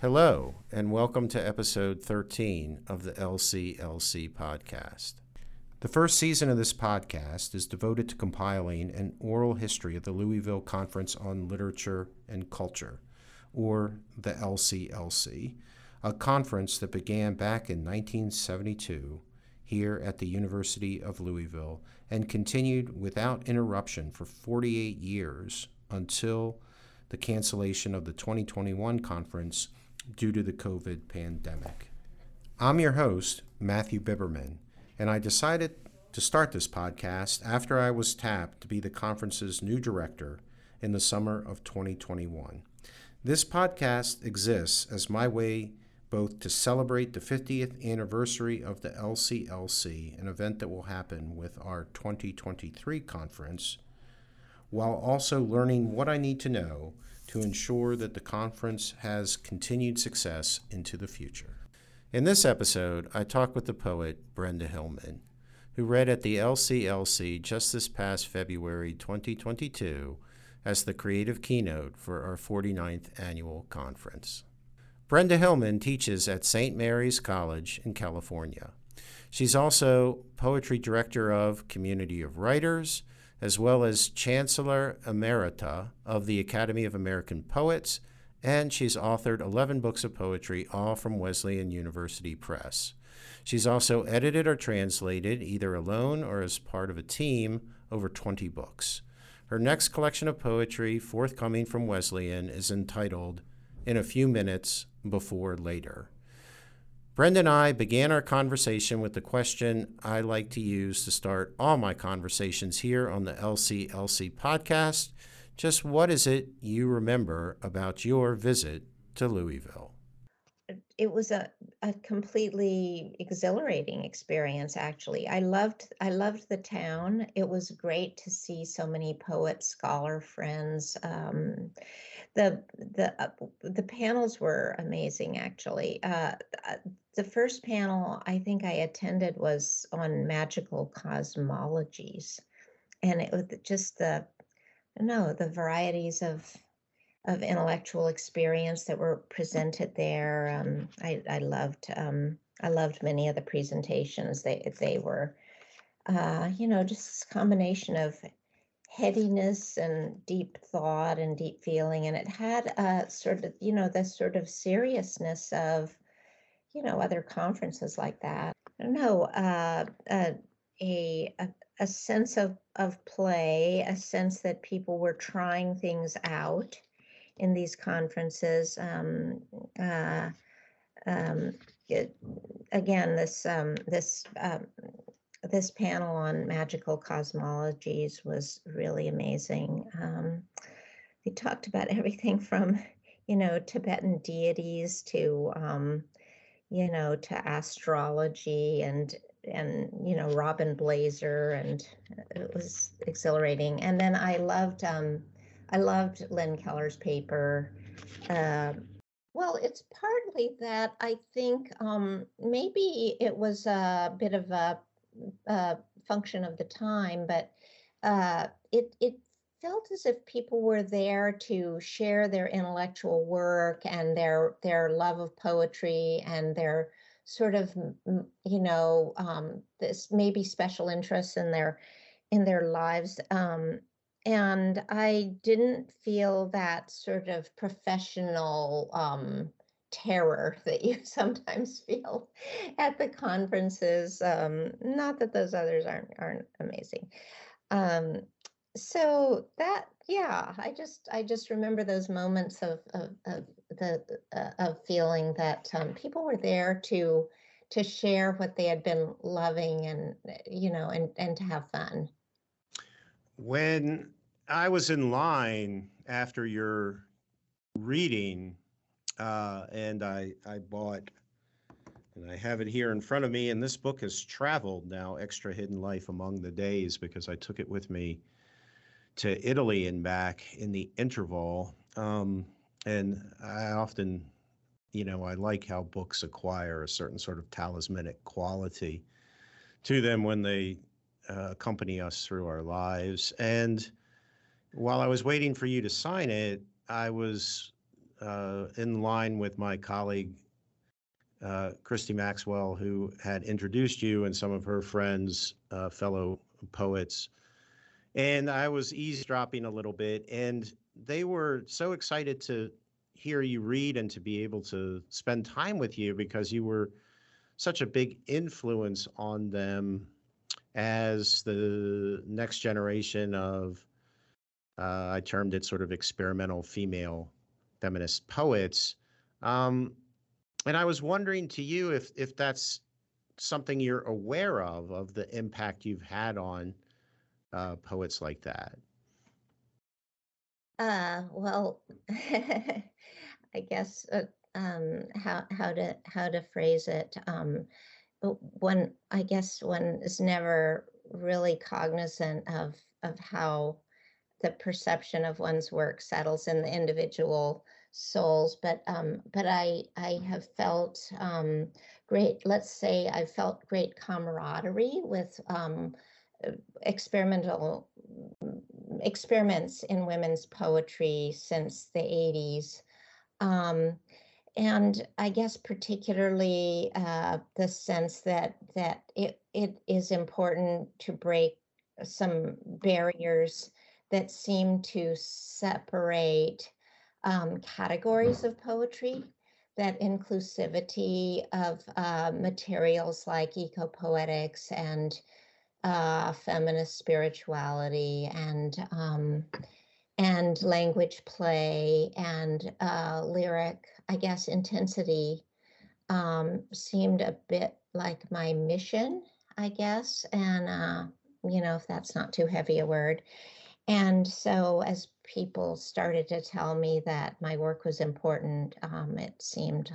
Hello, and welcome to episode 13 of the LCLC podcast. The first season of this podcast is devoted to compiling an oral history of the Louisville Conference on Literature and Culture, or the LCLC, a conference that began back in 1972 here at the University of Louisville and continued without interruption for 48 years until the cancellation of the 2021 conference due to the COVID pandemic. I'm your host, Matthew Biberman, and I decided to start this podcast after I was tapped to be the conference's new director in the summer of 2021. This podcast exists as my way both to celebrate the 50th anniversary of the LCLC, an event that will happen with our 2023 conference, while also learning what I need to know to ensure that the conference has continued success into the future. In this episode, I talk with the poet Brenda Hillman, who read at the LCLC just this past February 2022 as the creative keynote for our 49th annual conference. Brenda Hillman teaches at St. Mary's College in California. She's also poetry director of Community of Writers as well as Chancellor Emerita of the Academy of American Poets, and she's authored 11 books of poetry, all from Wesleyan University Press. She's also edited or translated, either alone or as part of a team, over 20 books. Her next collection of poetry, forthcoming from Wesleyan, is entitled In a Few Minutes Before Later. Brenda and I began our conversation with the question I like to use to start all my conversations here on the LCLC podcast. Just what is it you remember about your visit to Louisville? it was a, a completely exhilarating experience actually i loved i loved the town it was great to see so many poet scholar friends um, the the uh, the panels were amazing actually uh, uh, the first panel i think i attended was on magical cosmologies and it was just the no the varieties of of intellectual experience that were presented there. Um, I, I loved um, I loved many of the presentations. They they were, uh, you know, just this combination of headiness and deep thought and deep feeling, and it had a sort of you know the sort of seriousness of, you know, other conferences like that. I don't know, uh, uh, a, a a sense of of play, a sense that people were trying things out in these conferences. Um, uh, um, it, again, this um, this um, this panel on magical cosmologies was really amazing. Um, they talked about everything from, you know, Tibetan deities to, um, you know, to astrology and and you know Robin Blaser, and it was exhilarating. And then I loved um, I loved Lynn Keller's paper. Uh, well, it's partly that I think um, maybe it was a bit of a, a function of the time, but uh, it it felt as if people were there to share their intellectual work and their their love of poetry and their sort of you know um, this maybe special interests in their in their lives. Um, and I didn't feel that sort of professional um, terror that you sometimes feel at the conferences. Um, not that those others aren't aren't amazing. Um, so that yeah, I just I just remember those moments of of, of the uh, of feeling that um, people were there to to share what they had been loving and you know and and to have fun. When I was in line after your reading, uh, and I I bought, and I have it here in front of me. And this book has traveled now, Extra Hidden Life Among the Days, because I took it with me to Italy and back in the interval. Um, and I often, you know, I like how books acquire a certain sort of talismanic quality to them when they uh, accompany us through our lives. And while I was waiting for you to sign it, I was in line with my colleague uh, Christy Maxwell, who had introduced you and some of her friends, uh, fellow poets. And I was eavesdropping a little bit, and they were so excited to hear you read and to be able to spend time with you because you were such a big influence on them as the next generation of, uh, I termed it sort of experimental female feminist poets. Um, and I was wondering to you if if that's something you're aware of of the impact you've had on uh, poets like that. Uh, well, I guess uh, um, how how to how to phrase it. Um, one, I guess, one is never really cognizant of of how the perception of one's work settles in the individual souls. But um, but I I have felt um, great. Let's say I felt great camaraderie with um, uh, experimental experiments in women's poetry since the 80s. Um, and I guess particularly uh, the sense that that it it is important to break some barriers that seem to separate um, categories of poetry. That inclusivity of uh, materials like ecopoetics and uh, feminist spirituality and um, and language play and uh, lyric, I guess, intensity um, seemed a bit like my mission, I guess. And, uh, you know, if that's not too heavy a word. And so as people started to tell me that my work was important, um, it seemed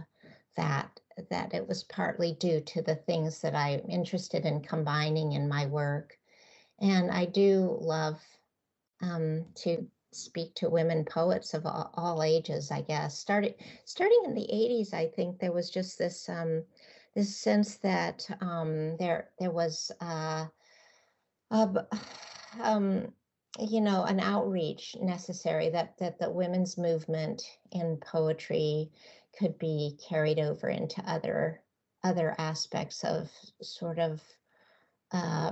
that that it was partly due to the things that I'm interested in combining in my work. And I do love um, to speak to women poets of all, all, ages, I guess. Started starting in the 80s, I think there was just this um, this sense that um, there there was uh, a, um, you know an outreach necessary that that the women's movement in poetry could be carried over into other other aspects of sort of uh,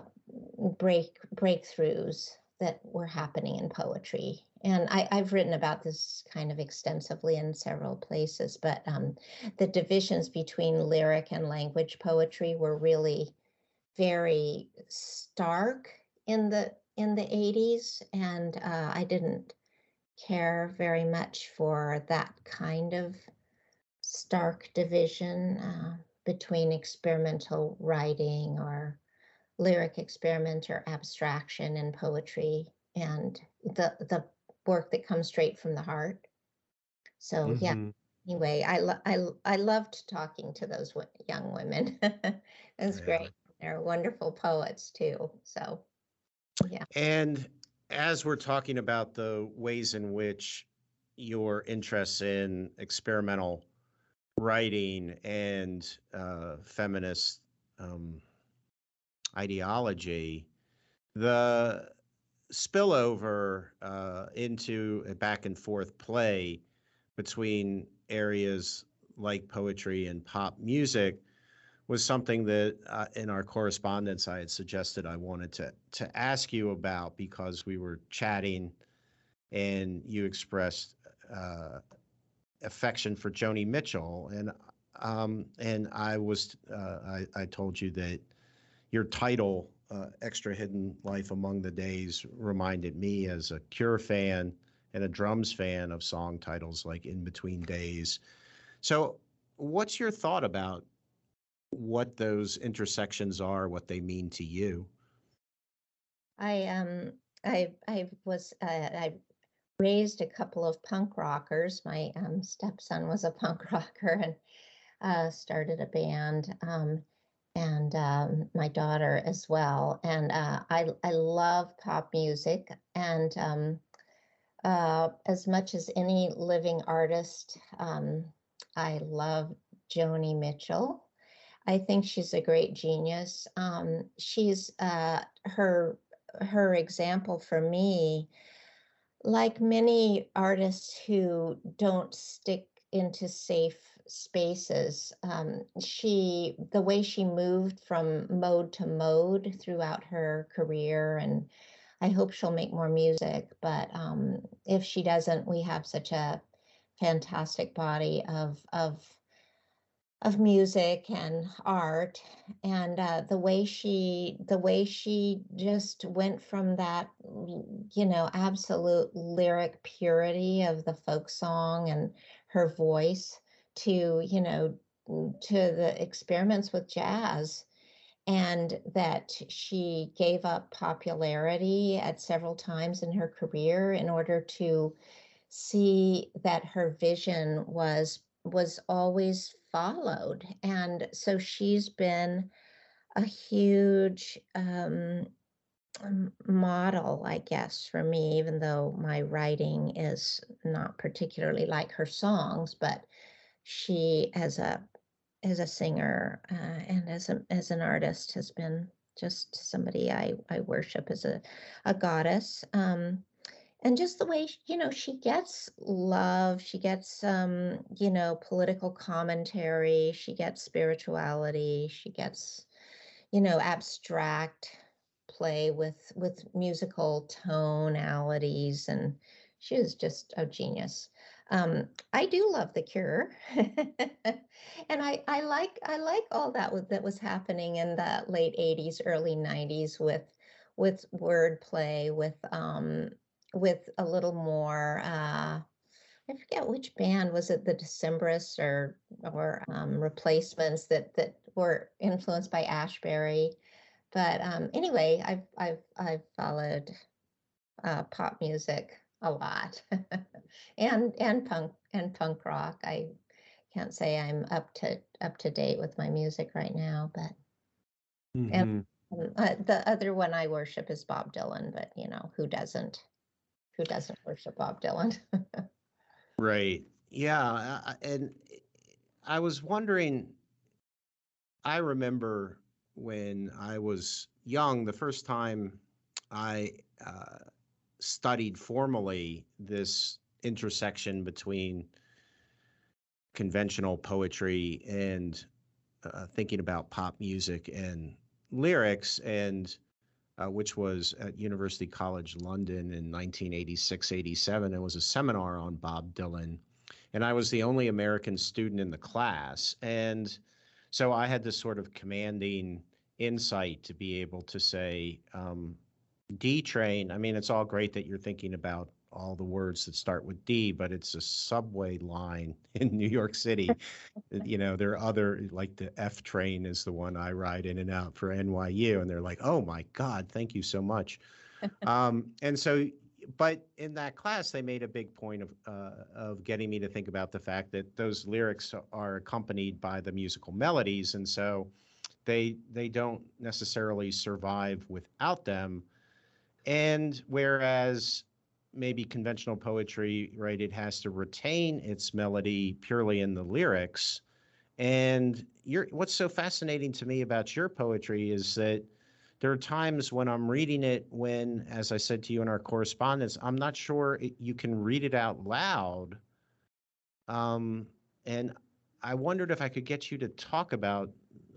break breakthroughs that were happening in poetry. And I, have written about this kind of extensively in several places, but um, the divisions between lyric and language poetry were really very stark in the in the 80s, and uh, I didn't care very much for that kind of stark division uh, between experimental writing or lyric experiment or abstraction and poetry and the the work that comes straight from the heart. So mm-hmm. yeah. Anyway, I lo- I I loved talking to those w- young women. it was yeah. great. They're wonderful poets too. So yeah. And as we're talking about the ways in which your interests in experimental writing and uh, feminist um, ideology, the spillover uh, into a back and forth play between areas like poetry and pop music was something that uh, in our correspondence I had suggested I wanted to to ask you about because we were chatting and you expressed uh, affection for Joni Mitchell, and um, and I was uh, I, I told you that your title, uh, "Extra Hidden Life Among the Days," reminded me as a Cure fan and a drums fan of song titles like "In Between Days." So, what's your thought about what those intersections are, what they mean to you? I um I I was uh, I raised a couple of punk rockers. My um, stepson was a punk rocker and uh, started a band, um, and um, my daughter as well. And uh, I I love pop music, and um, uh, as much as any living artist, um, I love Joni Mitchell. I think she's a great genius. Um, she's uh, her her example for me like many artists who don't stick into safe spaces. Um, she, the way she moved from mode to mode throughout her career, and I hope she'll make more music. But um, if she doesn't, we have such a fantastic body of of of music and art and uh, the way she the way she just went from that you know absolute lyric purity of the folk song and her voice to you know to the experiments with jazz and that she gave up popularity at several times in her career in order to see that her vision was was always followed. And so she's been a huge um, model, I guess, for me, even though my writing is not particularly like her songs, but she as a as a singer uh, and as a as an artist has been just somebody I, I worship as a, a goddess. Um, and just the way you know she gets love she gets um you know political commentary she gets spirituality she gets you know abstract play with with musical tonalities and she is just a genius. Um, I do love The Cure, and I I like I like all that was, that was happening in the late '80s, early '90s with with wordplay, with um, with a little more uh I forget which band was it the Decemberists or or um, replacements that that were influenced by Ashbery. But um, anyway, I've I've I've followed uh, pop music a lot, and and punk and punk rock. I can't say I'm up to up to date with my music right now, but mm-hmm. and uh, the other one I worship is Bob Dylan. But you know who doesn't? Who doesn't worship Bob Dylan? right. Yeah. And I was wondering, I remember when I was young, the first time I uh, studied formally this intersection between conventional poetry and uh, thinking about pop music and lyrics. And uh, which was at University College London in 1986 87. It was a seminar on Bob Dylan. And I was the only American student in the class. And so I had this sort of commanding insight to be able to say, um, D train, I mean, it's all great that you're thinking about all the words that start with D, but it's a subway line in New York City. you know, there are other, like the F train is the one I ride in and out for NYU. And they're like, oh my God, thank you so much. um, and so, but in that class, they made a big point of, uh, of getting me to think about the fact that those lyrics are accompanied by the musical melodies. And so they, they don't necessarily survive without them. And whereas maybe conventional poetry, right? It has to retain its melody purely in the lyrics. And what's so fascinating to me about your poetry is that there are times when I'm reading it when, as I said to you in our correspondence, I'm not sure it, you can read it out loud. Um, and I wondered if I could get you to talk about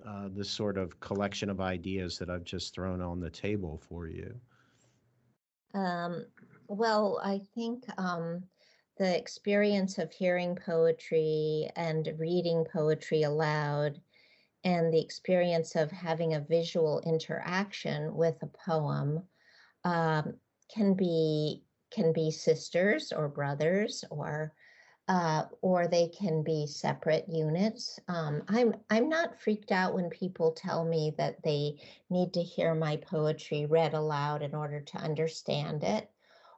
uh, this sort of collection of ideas that I've just thrown on the table for you. Um, well, I think um, the experience of hearing poetry and reading poetry aloud and the experience of having a visual interaction with a poem um, can be can be sisters or brothers or uh, or they can be separate units. Um, I'm I'm not freaked out when people tell me that they need to hear my poetry read aloud in order to understand it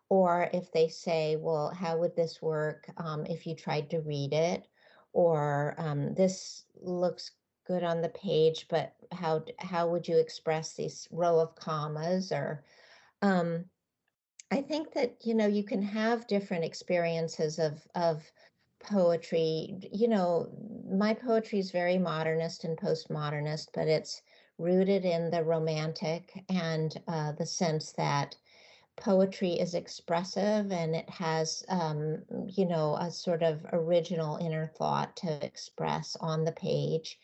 or if they say, well, how would this work um, if you tried to read it? Or um, this looks good on the page, but how how would you express these row of commas? Or um, I think that you know you can have different experiences of of poetry. You know, my poetry is very modernist and postmodernist, but it's rooted in the romantic and uh, the sense that poetry is expressive and it has, um, you know, a sort of original inner thought to express on the page.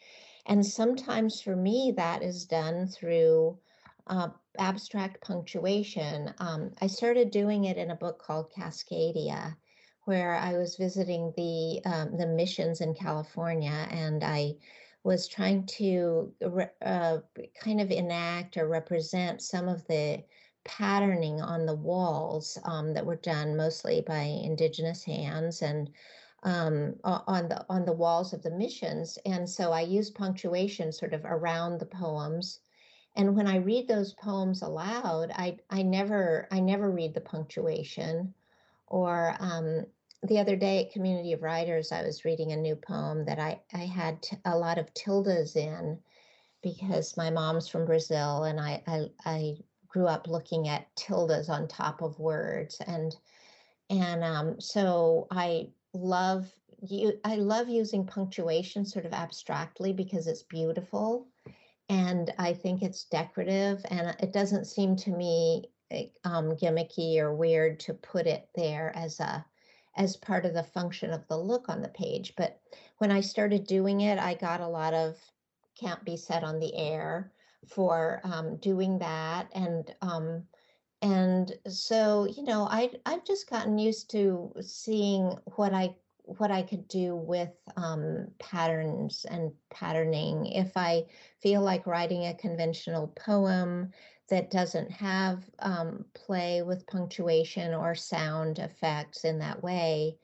And sometimes for me, that is done through uh, abstract punctuation. Um, I started doing it in a book called Cascadia, where I was visiting the um, the missions in California, and I was trying to uh, kind of enact or represent some of the patterning on the walls um, that were done mostly by indigenous hands and um, on the on the walls of the missions. And so I use punctuation sort of around the poems. And when I read those poems aloud, I I never I never read the punctuation. Or um, the other day at Community of Writers, I was reading a new poem that I I had a lot of tildes in because my mom's from Brazil and I I, I grew up looking at tildes on top of words and and um, so I love you I love using punctuation sort of abstractly because it's beautiful and I think it's decorative and it doesn't seem to me um, gimmicky or weird to put it there as a as part of the function of the look on the page but when I started doing it I got a lot of can't be said on the air for um, doing that and um, and so you know I I've just gotten used to seeing what I what I could do with um, patterns and patterning. If I feel like writing a conventional poem that doesn't have um, play with punctuation or sound effects in that way,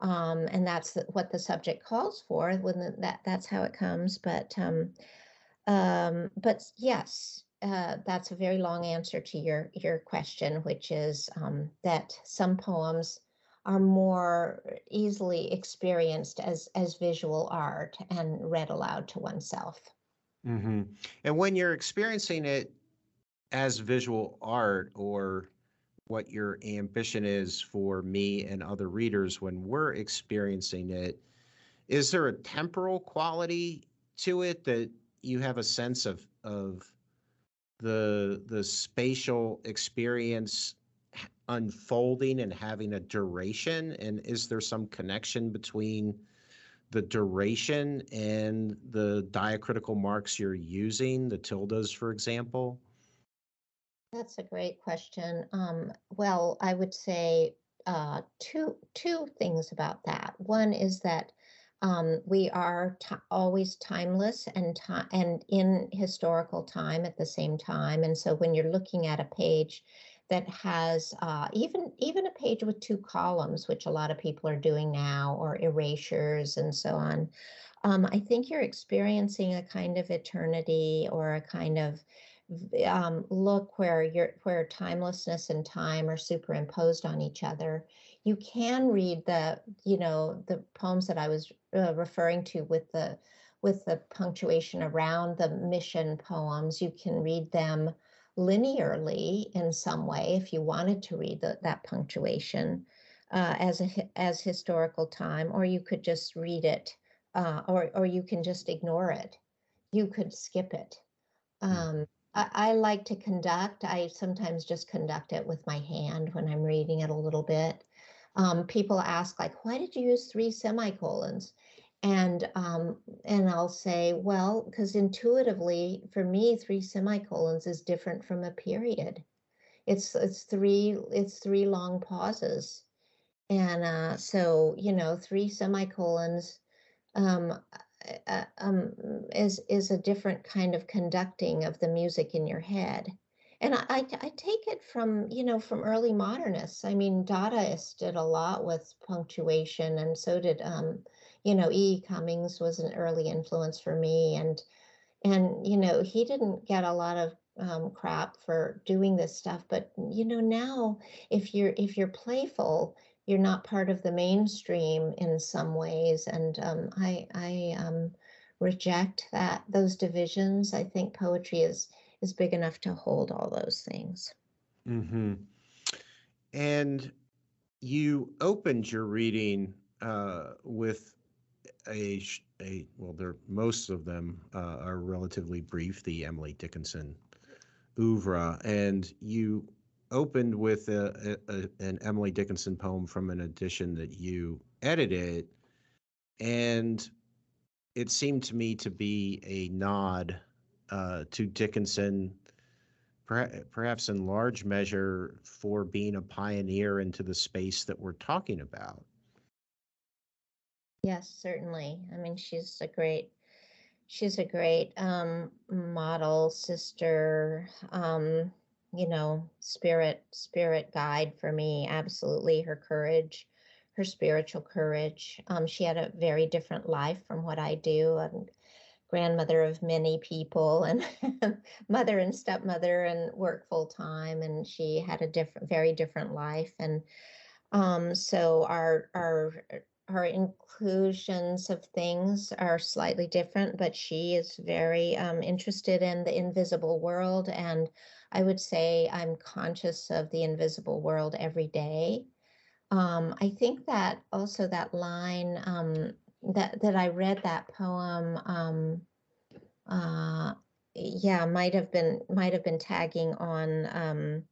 um, and that's what the subject calls for. When that that's how it comes. But um, but yes, uh, that's a very long answer to your your question, which is um, that some poems are more easily experienced as as visual art and read aloud to oneself. Mm-hmm. And when you're experiencing it as visual art, or what your ambition is for me and other readers when we're experiencing it, is there a temporal quality to it that you have a sense of of the the spatial experience unfolding and having a duration? And is there some connection between the duration and the diacritical marks you're using the tildes for example? That's a great question. Um, well i would say uh, two two things about that. One is that um, we are t- always timeless and time and in historical time at the same time. And so when you're looking at a page that has uh, even even a page with two columns, which a lot of people are doing now, or erasures and so on, um, I think you're experiencing a kind of eternity or a kind of um, look where you're where timelessness and time are superimposed on each other you can read the you know the poems that i was uh, referring to with the with the punctuation around the mission poems you can read them linearly in some way if you wanted to read the, that punctuation uh, as a as historical time or you could just read it uh, or or you can just ignore it you could skip it hmm. um, I, I like to conduct. I sometimes just conduct it with my hand when I'm reading it a little bit. Um, people ask like, why did you use three semicolons? And um, and I'll say, well, because intuitively, for me, three semicolons is different from a period. It's it's three it's three long pauses, and uh, so you know, three semicolons um, uh, um, is is a different kind of conducting of the music in your head. And I, I, I take it from, you know, from early modernists. I mean, Dadaists did a lot with punctuation, and so did, um, you know, E. e. Cummings was an early influence for me, and and you know, he didn't get a lot of um, crap for doing this stuff, but you know, now if you're if you're playful, you're not part of the mainstream in some ways, and um, I I um, reject that those divisions. I think poetry is is big enough to hold all those things. Mm-hmm. And you opened your reading uh, with a a well, most of them uh, are relatively brief. The Emily Dickinson oeuvre, and you opened with a, a, an Emily Dickinson poem from an edition that you edited, and it seemed to me to be a nod uh, to Dickinson, perhaps in large measure for being a pioneer into the space that we're talking about. Yes, certainly. I mean, she's a great she's a great um, model, sister, um, you know, spirit spirit guide for me. Absolutely, her courage, her spiritual courage. Um, she had a very different life from what I do. I'm grandmother of many people and mother and stepmother and work full time, and she had a different, very different life. And um, so our our her inclusions of things are slightly different, but she is very um, interested in the invisible world. And I would say I'm conscious of the invisible world every day. Um, I think that also that line um, that that I read that poem, um, uh, yeah, might have been might have been tagging on um,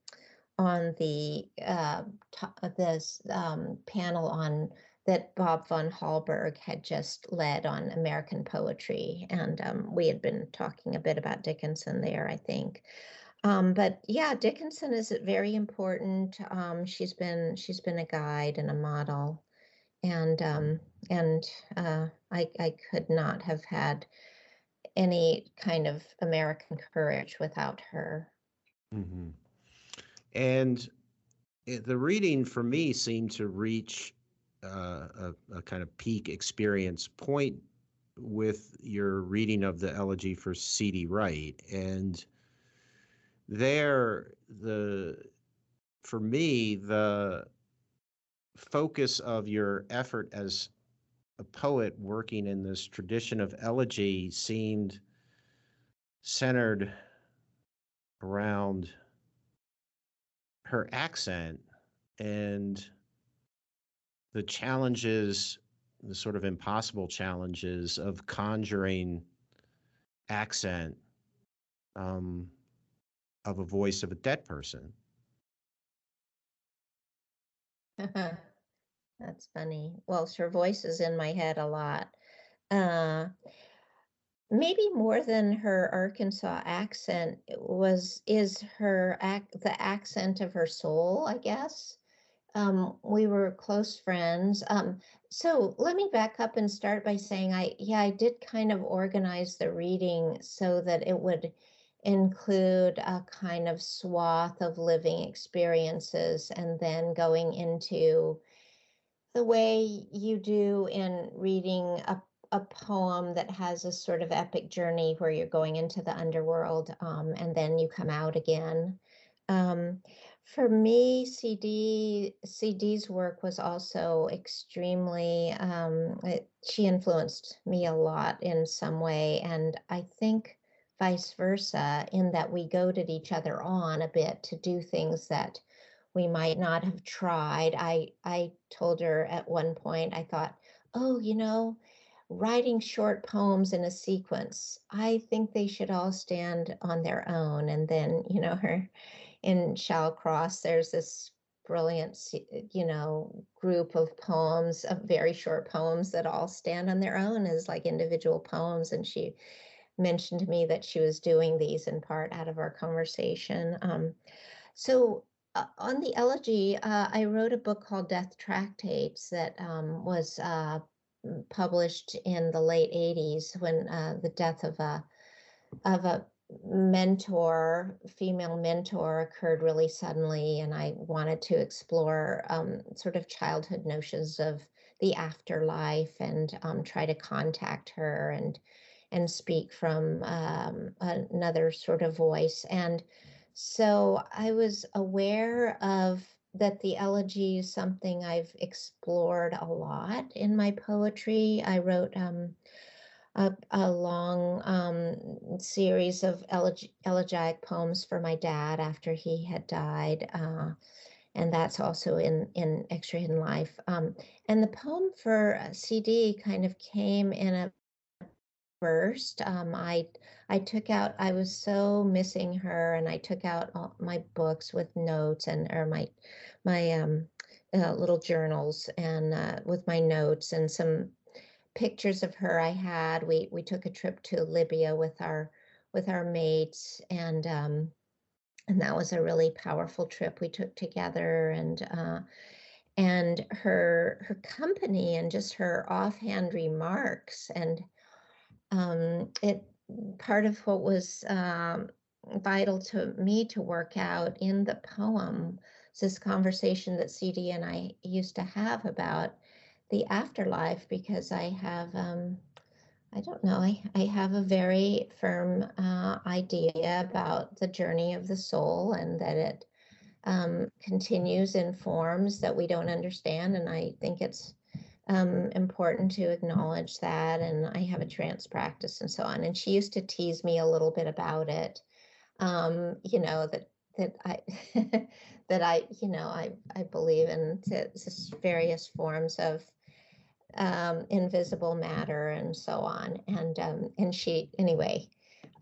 on the uh, t- this um, panel on that Bob von Hallberg had just led on American poetry. And um, we had been talking a bit about Dickinson there, I think. Um, but yeah, Dickinson is very important. Um, she's been she's been a guide and a model, and um, and uh, I I could not have had any kind of American courage without her. Mm-hmm. And the reading for me seemed to reach uh, a, a, kind of peak experience point with your reading of the elegy for C.D. Wright, and there the for me the focus of your effort as a poet working in this tradition of elegy seemed centered around her accent and the challenges, the sort of impossible challenges of conjuring accent um, of a voice of a dead person. That's funny. Well, her voice is in my head a lot. Uh, maybe more than her Arkansas accent was is her ac- the accent of her soul, I guess um, we were close friends. Um, so let me back up and start by saying I, yeah, I did kind of organize the reading so that it would include a kind of swath of living experiences and then going into the way you do in reading a, a poem that has a sort of epic journey where you're going into the underworld um, and then you come out again. Um, for me, CD CD's work was also extremely. Um, it, she influenced me a lot in some way, and I think vice versa, in that we goaded each other on a bit to do things that we might not have tried. I I told her at one point, I thought, oh, you know, writing short poems in a sequence, I think they should all stand on their own. And then, you know, her in Shallcross, there's this brilliant, you know, group of poems, of very short poems that all stand on their own as like individual poems. And she mentioned to me that she was doing these in part out of our conversation. Um, so on the elegy, uh, I wrote a book called Death Tractates that um, was uh, published in the late 80s when uh, the death of a of a mentor, female mentor, occurred really suddenly, and I wanted to explore um, sort of childhood notions of the afterlife and um, try to contact her and and speak from um, another sort of voice. And so I was aware of that the elegy is something I've explored a lot in my poetry. I wrote um, a, a long um, series of elegi- elegiac poems for my dad after he had died. Uh, and that's also in, in Extra Hidden Life. Um, and the poem for CD kind of came in a first. Um, I I took out. I was so missing her, and I took out all my books with notes and or my my um, uh, little journals and uh, with my notes and some pictures of her I had. We we took a trip to Libya with our with our mates and um, and that was a really powerful trip we took together and uh, and her her company and just her offhand remarks and um, it part of what was um, vital to me to work out in the poem is this conversation that CD and I used to have about the afterlife because I have um, I don't know I, I have a very firm uh, idea about the journey of the soul and that it um, continues in forms that we don't understand and I think it's um, important to acknowledge that. And I have a trance practice and so on. And she used to tease me a little bit about it. Um, you know that that I that I you know I I believe in various forms of um, invisible matter and so on. And um, and she anyway.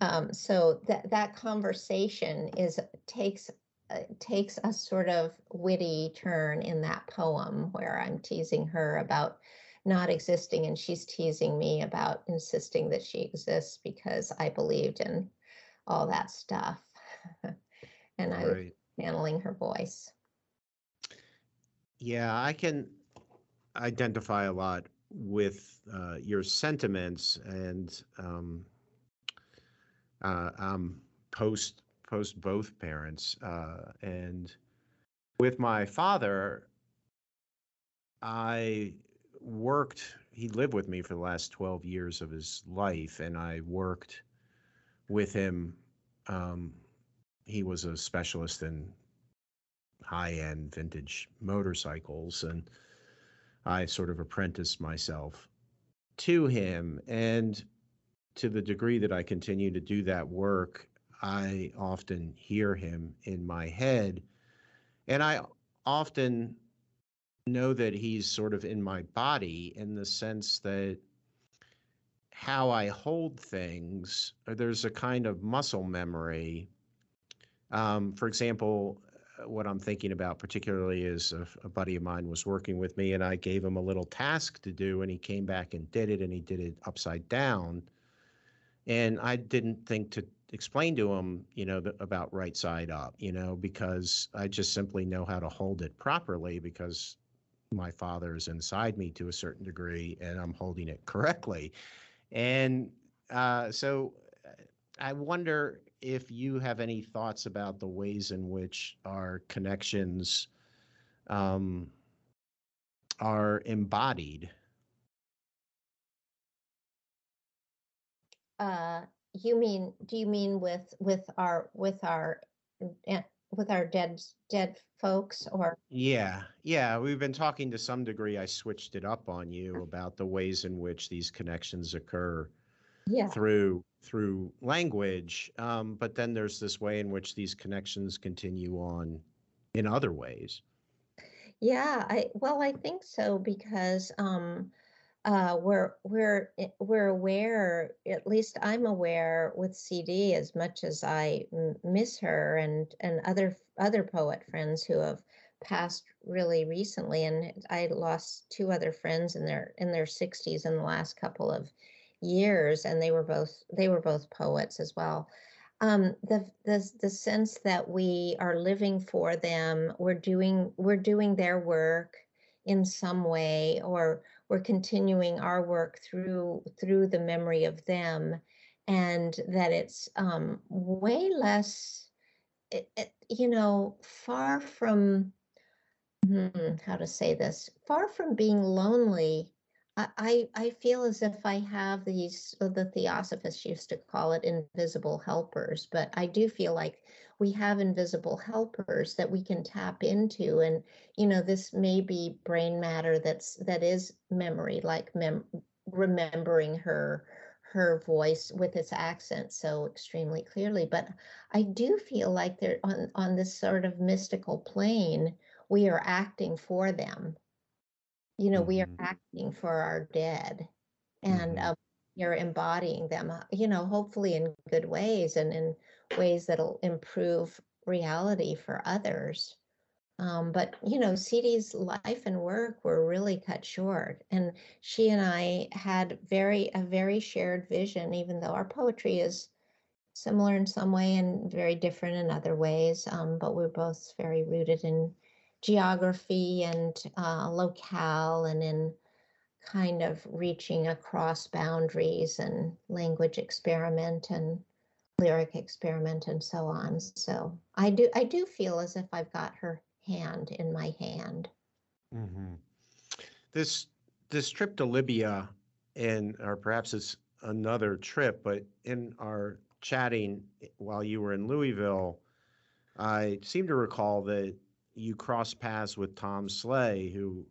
Um, so that that conversation is takes takes a sort of witty turn in that poem where I'm teasing her about not existing and she's teasing me about insisting that she exists because I believed in all that stuff. and I right. was channeling her voice. Yeah, I can identify a lot with uh, your sentiments and um, uh, I'm post post both parents. Uh, and with my father, I worked, he lived with me for the last 12 years of his life, and I worked with him. Um, he was a specialist in high end vintage motorcycles, and I sort of apprenticed myself to him. And to the degree that I continue to do that work, I often hear him in my head. And I often know that he's sort of in my body in the sense that how I hold things, uh, there's a kind of muscle memory. Um, for example, uh, what I'm thinking about particularly is a, a, buddy of mine was working with me and I gave him a little task to do and he came back and did it and he did it upside down. And I didn't think to explain to them, you know, the, about right side up, you know, because I just simply know how to hold it properly because my father is inside me to a certain degree and I'm holding it correctly. And uh, so I wonder if you have any thoughts about the ways in which our connections um, are embodied. Uh, you mean, do you mean with, with our, with our, eh, with our dead, dead folks or? Yeah, yeah, we've been talking to some degree. I switched it up on you about the ways in which these connections occur Yeah, through through language. Um, but then there's this way in which these connections continue on in other ways. yeah, I, well, I think so because, um, uh, we're we're eh, we're aware at least i'm aware with cd as much as I miss her and and other other poet friends who have passed really recently and i lost two other friends in their in their 60s in the last couple of years and they were both they were both poets as well. Um, the, the the sense that we are living for them we're doing we're doing their work in some way or we're continuing our work through through the memory of them and that it's um, way less it, it, you know far from hmm, how to say this far from being lonely I, I feel as if I have these, the theosophists used to call it invisible helpers, but I do feel like we have invisible helpers that we can tap into. And, you know, this may be brain matter that's, that is memory, like mem- remembering her, her voice with its accent so extremely clearly. But I do feel like they're on, on this sort of mystical plane, we are acting for them you know, we are Mm-hmm. acting for our dead. And Mm-hmm. um, you're embodying them, uh, you know, hopefully in good ways and in ways that'll improve reality for others. Um, but you know, CD's life and work were really cut short, and she and I had very a very shared vision, even though our poetry is similar in some way and very different in other ways. Um, but we're both very rooted in geography and uh, locale and in kind of reaching across boundaries and language experiment and lyric experiment and so on. So I do I do feel as if I've got her hand in my hand. Mm-hmm. This this trip to Libya, and or perhaps it's another trip, but in our chatting while you were in Louisville, I seem to recall that you crossed paths with Tom Sleigh, who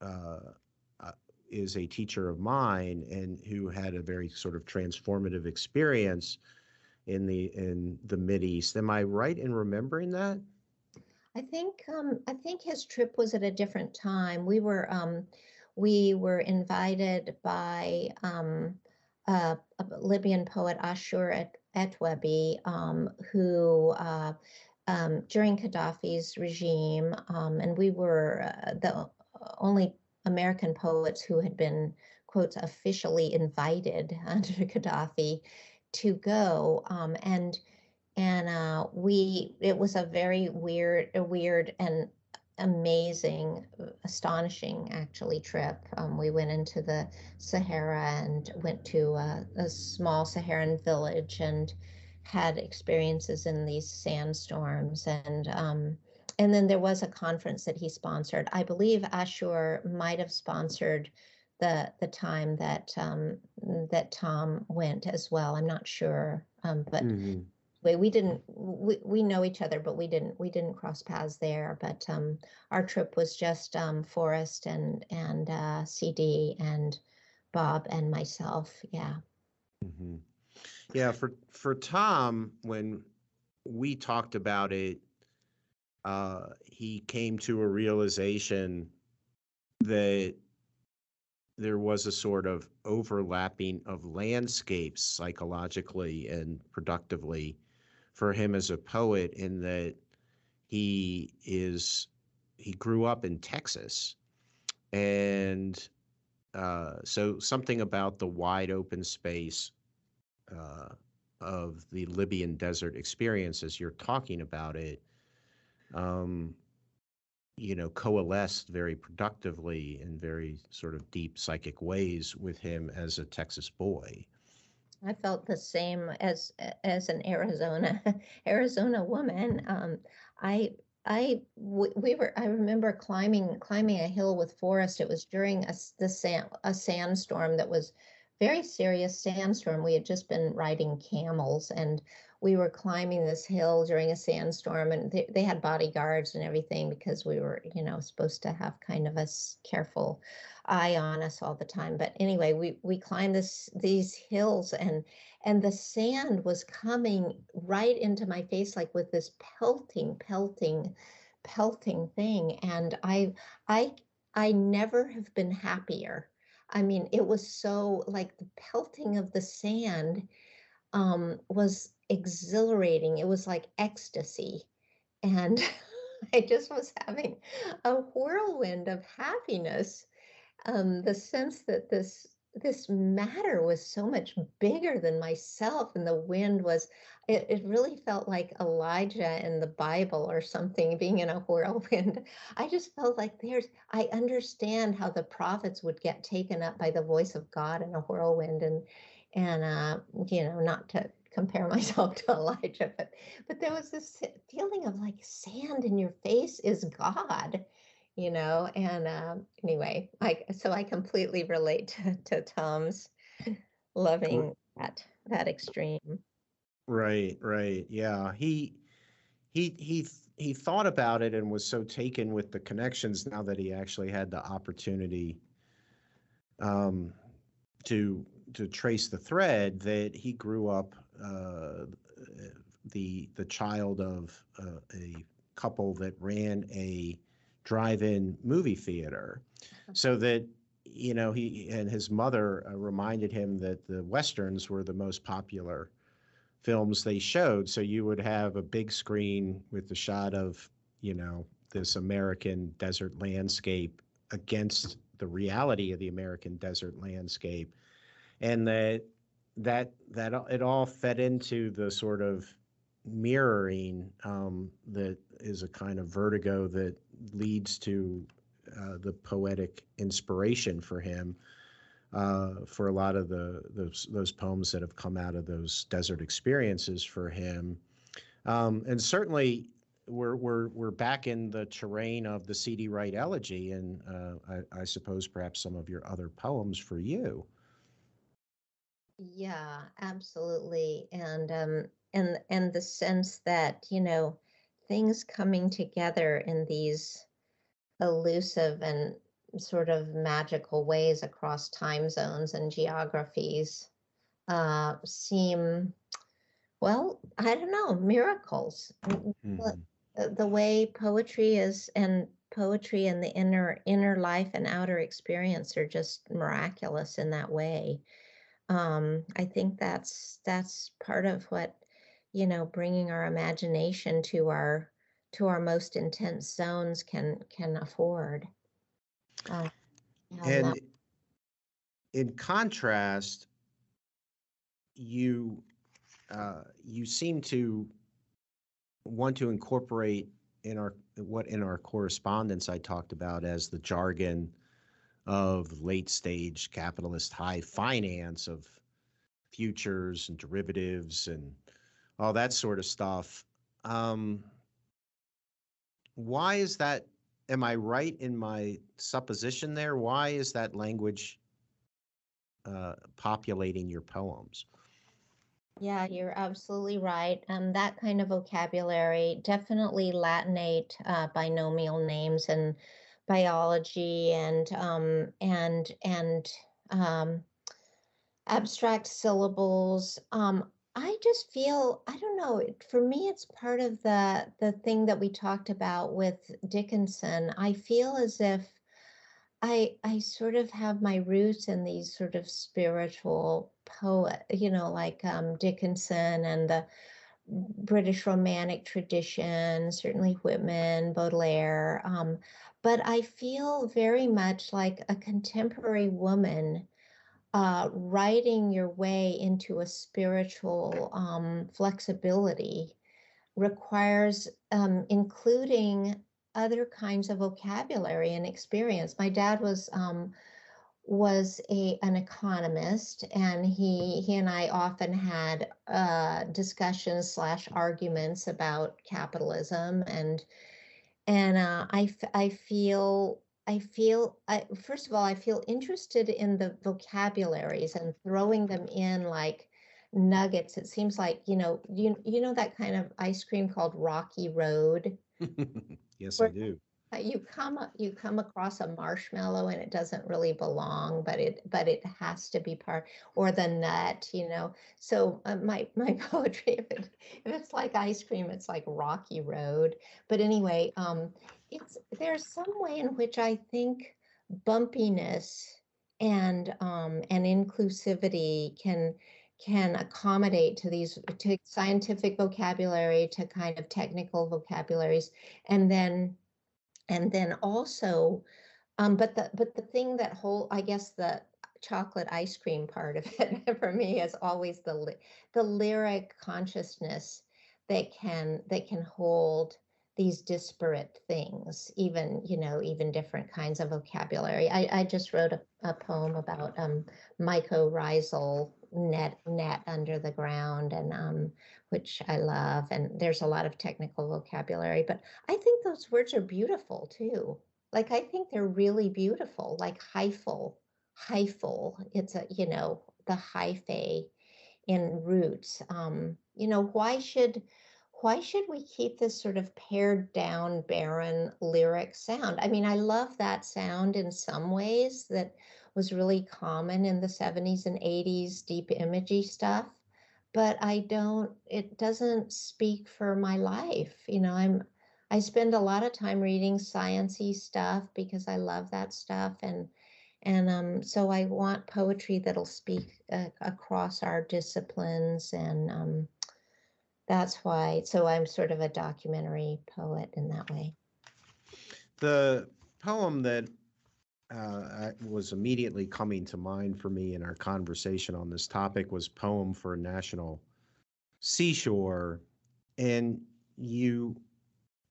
uh, uh, is a teacher of mine and who had a very sort of transformative experience in the in the Mid East. Am I right in remembering that? I think um, I think his trip was at a different time. We were um, we were invited by um, a, Libyan poet Ashur Et- Etwebi, um, who uh, um, during Gaddafi's regime, um, and we were uh, the only American poets who had been quotes officially invited under Gaddafi to go, and and uh, we it was a very weird a weird and amazing astonishing actually trip. Um, we went into the sahara and went to a, a, small saharan village and had experiences in these sandstorms and um, and then there was a conference that he sponsored. I believe ashur might have sponsored the the time that um, that tom went as well i'm not sure um, but mm-hmm way we didn't we, we know each other but we didn't we didn't cross paths there but um our trip was just um forrest and and uh cd and bob and myself yeah mm-hmm. yeah for for tom when we talked about it uh he came to a realization that there was a sort of overlapping of landscapes psychologically and productively for him as a poet in that he is he grew up in Texas, and uh, so something about the wide open space uh, of the Libyan desert experience, as you're talking about it, um, you know, coalesced very productively in very sort of deep psychic ways with him as a Texas boy. I felt the same as as an Arizona Arizona woman. Um, I I we were I remember climbing climbing a hill with Forrest. It was during a the sand a sandstorm that was very serious sandstorm. We had just been riding camels and we were climbing this hill during a sandstorm and they, they had bodyguards and everything because we were you know supposed to have kind of a careful eye on us all the time. But anyway, we we climbed this these hills and and the sand was coming right into my face like with this pelting, pelting, pelting thing. And I I I never have been happier. I mean, it was so like the pelting of the sand um, was exhilarating. It was like ecstasy. And I just was having a whirlwind of happiness um, the sense that this this matter was so much bigger than myself and the wind was it, it really felt like elijah in the bible or something being in a whirlwind i just felt like there's i understand how the prophets would get taken up by the voice of god in a whirlwind and and uh, you know not to compare myself to elijah but but there was this feeling of like sand in your face is god you know? And um, anyway i so i completely relate to, to tom's loving that that extreme. Right right yeah he he he he thought about it and was so taken with the connections now that he actually had the opportunity um to to trace the thread that he grew up uh, the the child of uh, a couple that ran a drive-in movie theater. So that you know, he and his mother uh, reminded him that the westerns were the most popular films they showed. So you would have a big screen with the shot of, you know, this American desert landscape against the reality of the American desert landscape, and that that that it all fed into the sort of mirroring um, that is a kind of vertigo that leads to uh, the poetic inspiration for him uh, for a lot of the those those poems that have come out of those desert experiences for him, um, and certainly we're we're we're back in the terrain of the C.D. Wright elegy, and uh, I, I suppose perhaps some of your other poems for you. Yeah, absolutely. And um and and the sense that, you know, things coming together in these elusive and sort of magical ways across time zones and geographies uh seem well, I don't know, miracles. Mm-hmm. The, the way poetry is and poetry and the inner inner life and outer experience are just miraculous in that way um, I think that's that's part of what you know bringing our imagination to our to our most intense zones can can afford. Uh, and that- in contrast, you uh, you seem to want to incorporate in our what in our correspondence I talked about as the jargon of late stage capitalist high finance of futures and derivatives and all that sort of stuff. Um, why is that? Am I right in my supposition there? Why is that language uh, populating your poems? Yeah, you're absolutely right. Um, that kind of vocabulary, definitely Latinate uh, binomial names and biology and um, and and um, abstract syllables. Um, I just feel I don't know. For me, it's part of the the thing that we talked about with Dickinson. I feel as if I I sort of have my roots in these sort of spiritual poet, you know, like um, Dickinson and the British Romantic tradition, certainly Whitman, Baudelaire. Um, but I feel very much like a contemporary woman uh, writing your way into a spiritual um, flexibility requires um, including other kinds of vocabulary and experience. My dad was um, was a an economist, and he he and I often had uh, discussions slash arguments about capitalism and and uh, I, f- I feel I feel I, first of all I feel interested in the vocabularies and throwing them in like nuggets. It seems like you know you you know that kind of ice cream called Rocky Road. yes, I do you come you come across a marshmallow and it doesn't really belong but it but it has to be part or the nut you know? So uh, my my poetry if it if it's like ice cream it's like rocky road. But anyway um it's there's some way in which i think bumpiness and um and inclusivity can can accommodate to these to scientific vocabulary to kind of technical vocabularies and then and then also um, but the but the thing that whole i guess the chocolate ice cream part of it for me is always the the lyric consciousness that can that can hold these disparate things even you know even different kinds of vocabulary i, I just wrote a, a poem about um, mycorrhizal net net under the ground and um, which I love. And there's a lot of technical vocabulary, but I think those words are beautiful too. Like I think they're really beautiful, like hyphal, hyphal. It's a, you know, the hyphae in roots. Um, you know, why should why should we keep this sort of pared down, barren lyric sound? I mean, I love that sound in some ways that was really common in the 70s and 80s, deep imagey stuff but I don't, it doesn't speak for my life. You know, I'm, I spend a lot of time reading sciency stuff because I love that stuff and, and um, so I want poetry that'll speak uh, across our disciplines, and um, that's why. So I'm sort of a documentary poet in that way. The poem that uh, was immediately coming to mind for me in our conversation on this topic was poem for a national seashore, and you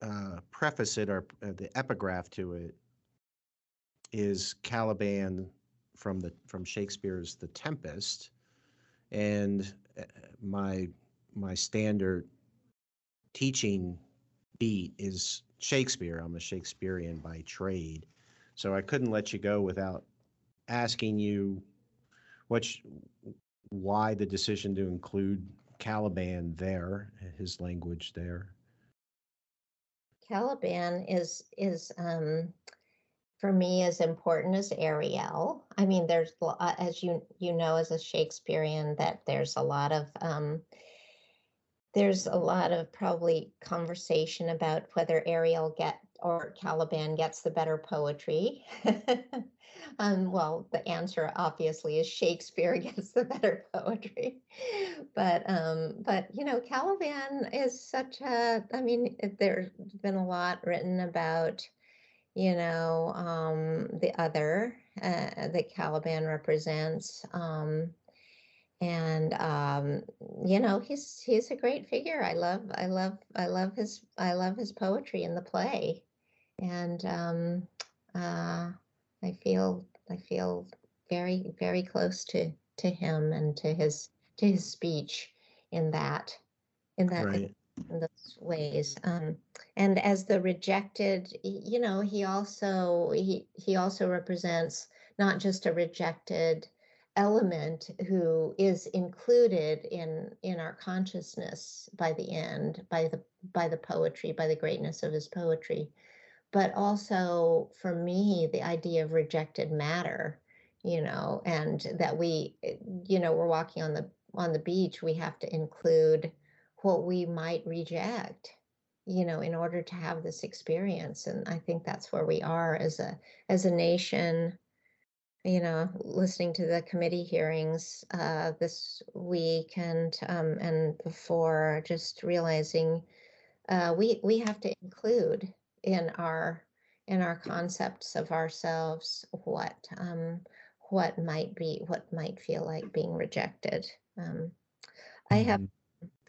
uh, preface it or uh, the epigraph to it is Caliban from the from Shakespeare's The Tempest, and uh, my my standard teaching beat is Shakespeare. I'm a Shakespearean by trade, so I couldn't let you go without asking you what why the decision to include Caliban there, his language there. Caliban is is um, for me as important as Ariel. I mean, there's uh, as you you know as a Shakespearean that there's a lot of um, there's a lot of probably conversation about whether Ariel get or Caliban gets the better poetry. um, well, the answer obviously is Shakespeare gets the better poetry, but um, but you know Caliban is such a. I mean, there's been a lot written about you know, um, the other uh, that Caliban represents. Um, and um, you know, he's he's a great figure. I love I love I love his I love his poetry in the play, and um, uh, I feel I feel very very close to to him and to his to his speech in that in that right in those ways. Um, and as the rejected, you know, he also he he also represents not just a rejected element who is included in in our consciousness by the end by the by the poetry by the greatness of his poetry. But also for me the idea of rejected matter you know and that we eh, you know we're walking on the on the beach we have to include what we might reject you know in order to have this experience. And i think that's where we are as a as a nation you know listening to the committee hearings uh, this week and um, and before just realizing uh, we we have to include in our in our concepts of ourselves what um, what might be what might feel like being rejected um, i have mm-hmm.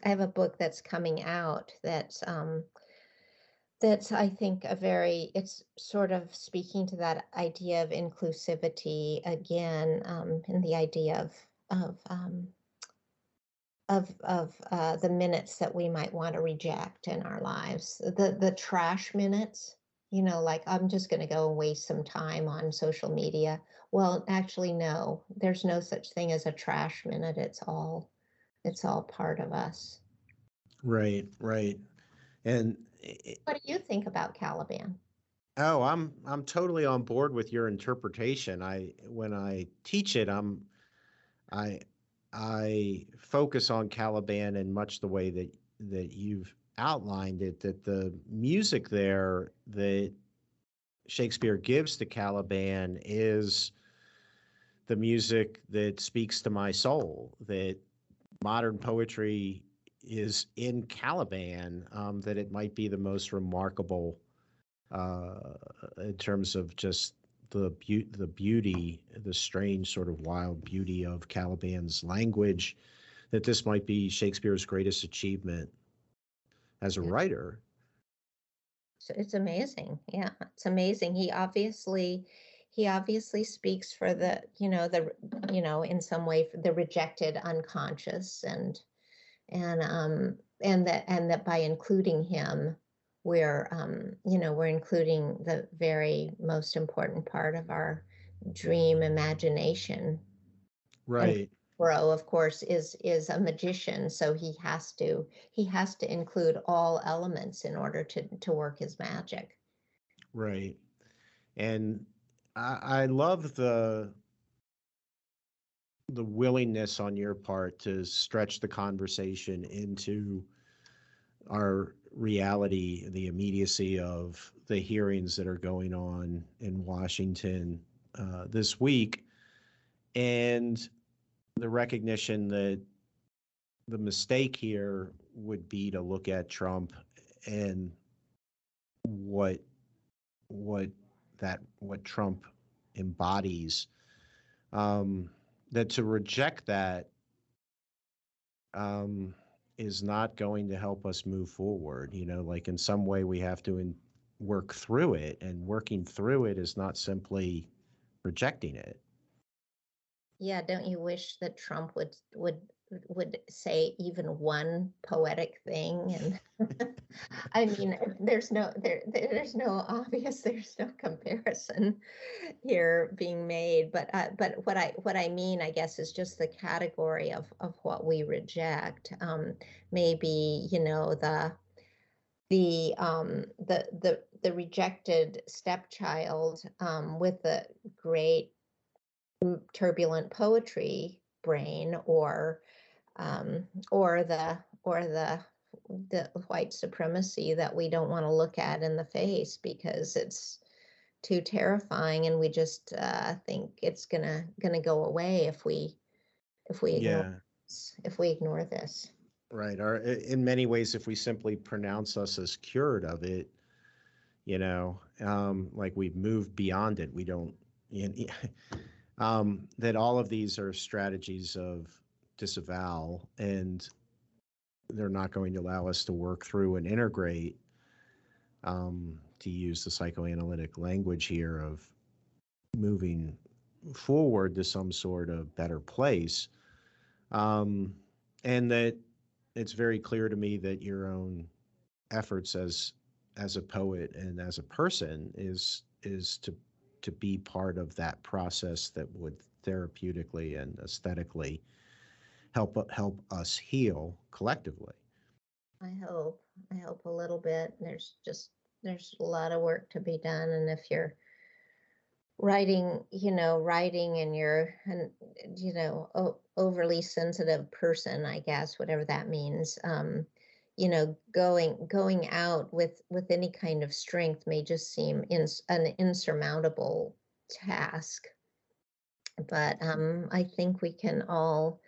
I have a book that's coming out that's um, that's I think a very it's sort of speaking to that idea of inclusivity again, um, and the idea of of um, of of uh, the minutes that we might want to reject in our lives, the the trash minutes. You know, like I'm just going to go and waste some time on social media. Well, actually, no. There's no such thing as a trash minute. It's all it's all part of us. Right, right. And what do you think about Caliban? Oh, I'm I'm totally on board with your interpretation. I when I teach it, I'm I I focus on Caliban in much the way that that you've outlined it that the music there that Shakespeare gives to Caliban is the music that speaks to my soul that modern poetry is in Caliban, um, that it might be the most remarkable uh, in terms of just the be- the beauty, the strange sort of wild beauty of Caliban's language. That this might be Shakespeare's greatest achievement as a yeah. writer. So it's amazing. Yeah, it's amazing. He obviously he obviously speaks for the you know the you know in some way the rejected unconscious and and um and that and that by including him we're um you know we're including the very most important part of our dream imagination. Right. Thoreau, of course, is is a magician, so he has to he has to include all elements in order to to work his magic. Right, and I, I love the the willingness on your part to stretch the conversation into our reality, the immediacy of the hearings that are going on in Washington uh, this week, and the recognition that the mistake here would be to look at Trump and what what that what Trump embodies. Um, that to reject that um, is not going to help us move forward. You know, like in some way we have to in, work through it, and working through it is not simply rejecting it. Yeah, don't you wish that Trump would would would say even one poetic thing and i mean there's no there there's no obvious there's no comparison here being made but uh, but what i what i mean i guess is just the category of of what we reject. Um maybe you know the the um the the the rejected stepchild um with the great turbulent poetry brain or um, or the or the the white supremacy that we don't want to look at in the face because it's too terrifying and we just uh, think it's gonna gonna go away if we if we ignore Yeah, this, if we ignore this right. Or in many ways, if we simply pronounce us as cured of it, you know, um, like we've moved beyond it, we don't, you know, um, that all of these are strategies of disavowal and they're not going to allow us to work through and integrate, um, to use the psychoanalytic language here of moving forward to some sort of better place. Um, and that it's very clear to me that your own efforts as as a poet and as a person is is to to be part of that process that would therapeutically and aesthetically help help us heal collectively. i hope i hope a little bit there's just there's a lot of work to be done and if you're writing you know writing and you're an you know o- overly sensitive person i guess whatever that means um you know going going out with with any kind of strength may just seem an insurmountable task but um i think we can all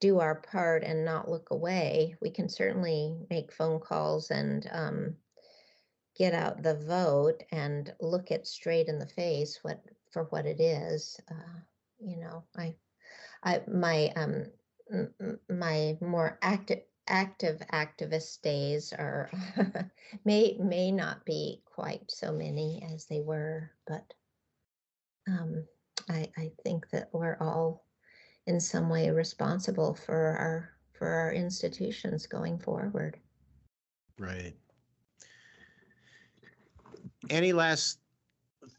do our part and not look away we can certainly make phone calls and um get out the vote and look it straight in the face what for what it is uh, you know i i my um my more active active activist days are may may not be quite so many as they were but um i i think that we're all in some way responsible for our for our institutions going forward Right. Any last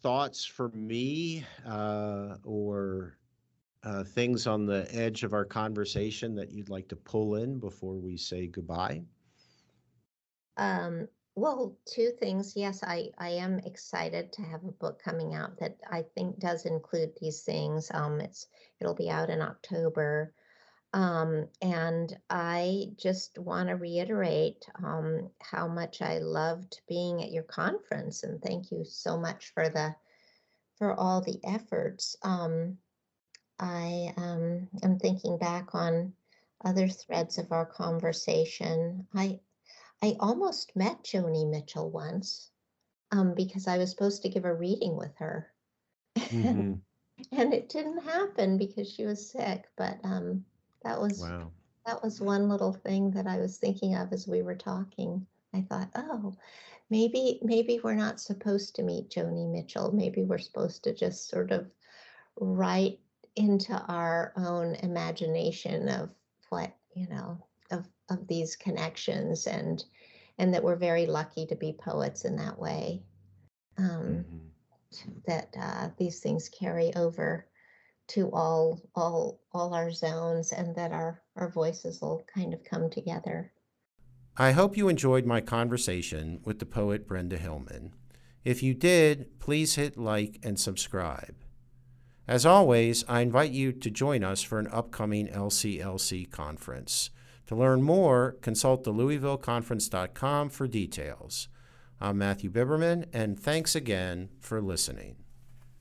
thoughts for me uh, or uh, things on the edge of our conversation that you'd like to pull in before we say goodbye? Um, well, two things. Yes, I, I am excited to have a book coming out that I think does include these things. Um, it's it'll be out in October. Um, and I just want to reiterate um, how much I loved being at your conference, and thank you so much for the for all the efforts. Um, I um, am thinking back on other threads of our conversation. I I almost met Joni Mitchell once um, because I was supposed to give a reading with her. Mhm. and it didn't happen because she was sick. But um, that was Wow. that was one little thing that I was thinking of as we were talking. I thought, oh, maybe maybe we're not supposed to meet Joni Mitchell. Maybe we're supposed to just sort of write into our own imagination of what you know of these connections and and that we're very lucky to be poets in that way um, Mhm. that uh, these things carry over to all all all our zones and that our our voices will kind of come together I hope you enjoyed my conversation with the poet Brenda Hillman. If you did, please hit like and subscribe. As always, I invite you to join us for an upcoming LCLC conference. To learn more, consult the LouisvilleConference.com for details. I'm Matthew Biberman, and thanks again for listening.